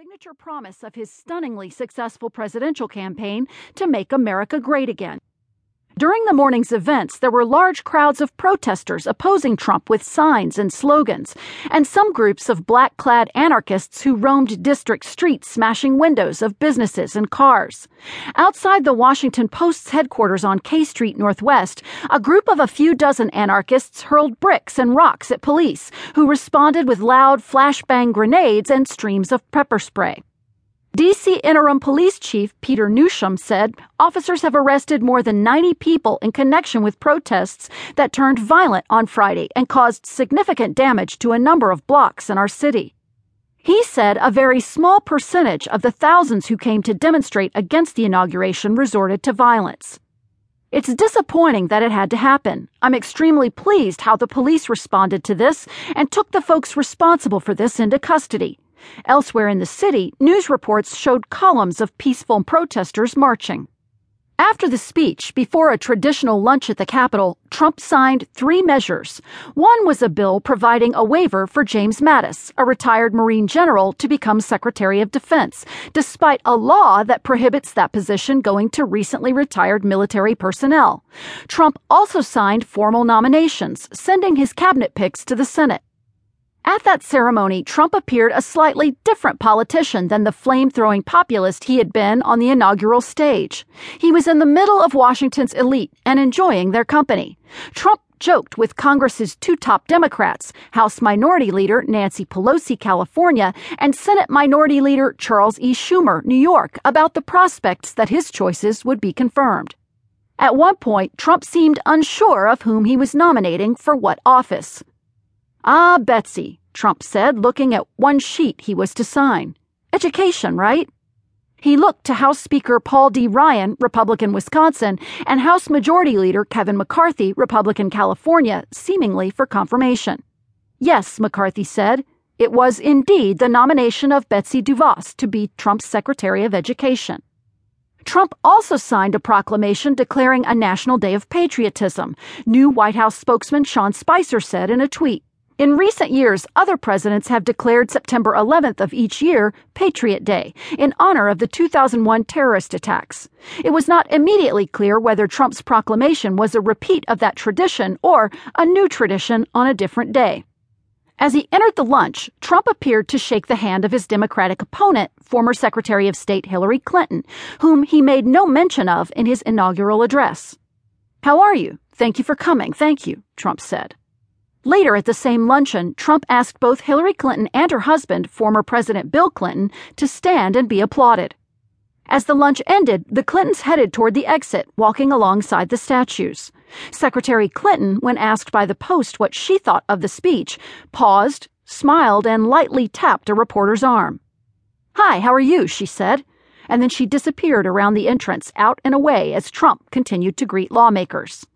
signature promise of his stunningly successful presidential campaign to make America great again. During the morning's events, there were large crowds of protesters opposing Trump with signs and slogans, and some groups of black clad anarchists who roamed district streets smashing windows of businesses and cars. Outside the Washington Post's headquarters on K Street Northwest, a group of a few dozen anarchists hurled bricks and rocks at police, who responded with loud flashbang grenades and streams of pepper spray. DC Interim Police Chief Peter Newsham said officers have arrested more than 90 people in connection with protests that turned violent on Friday and caused significant damage to a number of blocks in our city. He said a very small percentage of the thousands who came to demonstrate against the inauguration resorted to violence. It's disappointing that it had to happen. I'm extremely pleased how the police responded to this and took the folks responsible for this into custody. Elsewhere in the city, news reports showed columns of peaceful protesters marching. After the speech, before a traditional lunch at the Capitol, Trump signed three measures. One was a bill providing a waiver for James Mattis, a retired Marine general, to become Secretary of Defense, despite a law that prohibits that position going to recently retired military personnel. Trump also signed formal nominations, sending his cabinet picks to the Senate. At that ceremony, Trump appeared a slightly different politician than the flame throwing populist he had been on the inaugural stage. He was in the middle of Washington's elite and enjoying their company. Trump joked with Congress's two top Democrats, House Minority Leader Nancy Pelosi, California, and Senate Minority Leader Charles E. Schumer, New York, about the prospects that his choices would be confirmed. At one point, Trump seemed unsure of whom he was nominating for what office. Ah, Betsy, Trump said, looking at one sheet he was to sign. Education, right? He looked to House Speaker Paul D. Ryan, Republican Wisconsin, and House Majority Leader Kevin McCarthy, Republican California, seemingly for confirmation. Yes, McCarthy said. It was indeed the nomination of Betsy DeVos to be Trump's Secretary of Education. Trump also signed a proclamation declaring a National Day of Patriotism, new White House spokesman Sean Spicer said in a tweet. In recent years, other presidents have declared September 11th of each year Patriot Day in honor of the 2001 terrorist attacks. It was not immediately clear whether Trump's proclamation was a repeat of that tradition or a new tradition on a different day. As he entered the lunch, Trump appeared to shake the hand of his Democratic opponent, former Secretary of State Hillary Clinton, whom he made no mention of in his inaugural address. How are you? Thank you for coming. Thank you, Trump said. Later at the same luncheon, Trump asked both Hillary Clinton and her husband, former President Bill Clinton, to stand and be applauded. As the lunch ended, the Clintons headed toward the exit, walking alongside the statues. Secretary Clinton, when asked by the Post what she thought of the speech, paused, smiled, and lightly tapped a reporter's arm. Hi, how are you? she said. And then she disappeared around the entrance, out and away, as Trump continued to greet lawmakers.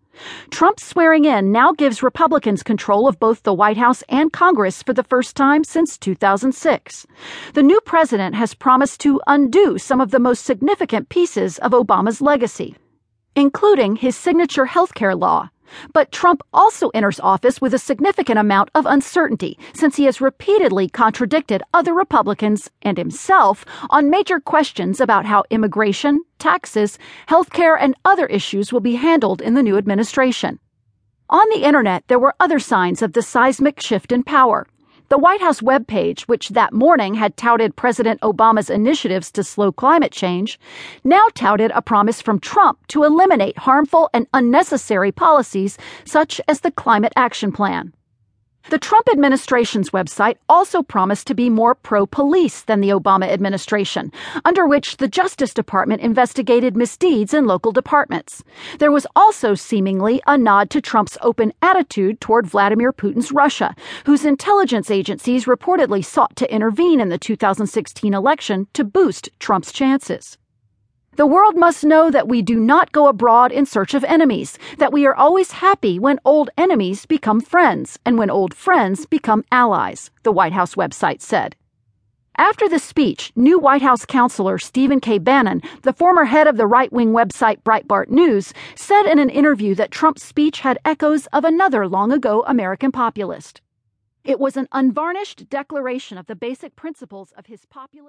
Trump's swearing in now gives Republicans control of both the White House and Congress for the first time since 2006. The new president has promised to undo some of the most significant pieces of Obama's legacy, including his signature health care law but Trump also enters office with a significant amount of uncertainty since he has repeatedly contradicted other Republicans and himself on major questions about how immigration, taxes, health care, and other issues will be handled in the new administration. On the internet, there were other signs of the seismic shift in power. The White House webpage, which that morning had touted President Obama's initiatives to slow climate change, now touted a promise from Trump to eliminate harmful and unnecessary policies such as the Climate Action Plan. The Trump administration's website also promised to be more pro police than the Obama administration, under which the Justice Department investigated misdeeds in local departments. There was also seemingly a nod to Trump's open attitude toward Vladimir Putin's Russia, whose intelligence agencies reportedly sought to intervene in the 2016 election to boost Trump's chances. The world must know that we do not go abroad in search of enemies, that we are always happy when old enemies become friends, and when old friends become allies, the White House website said. After the speech, new White House counselor Stephen K. Bannon, the former head of the right wing website Breitbart News, said in an interview that Trump's speech had echoes of another long ago American populist. It was an unvarnished declaration of the basic principles of his populist.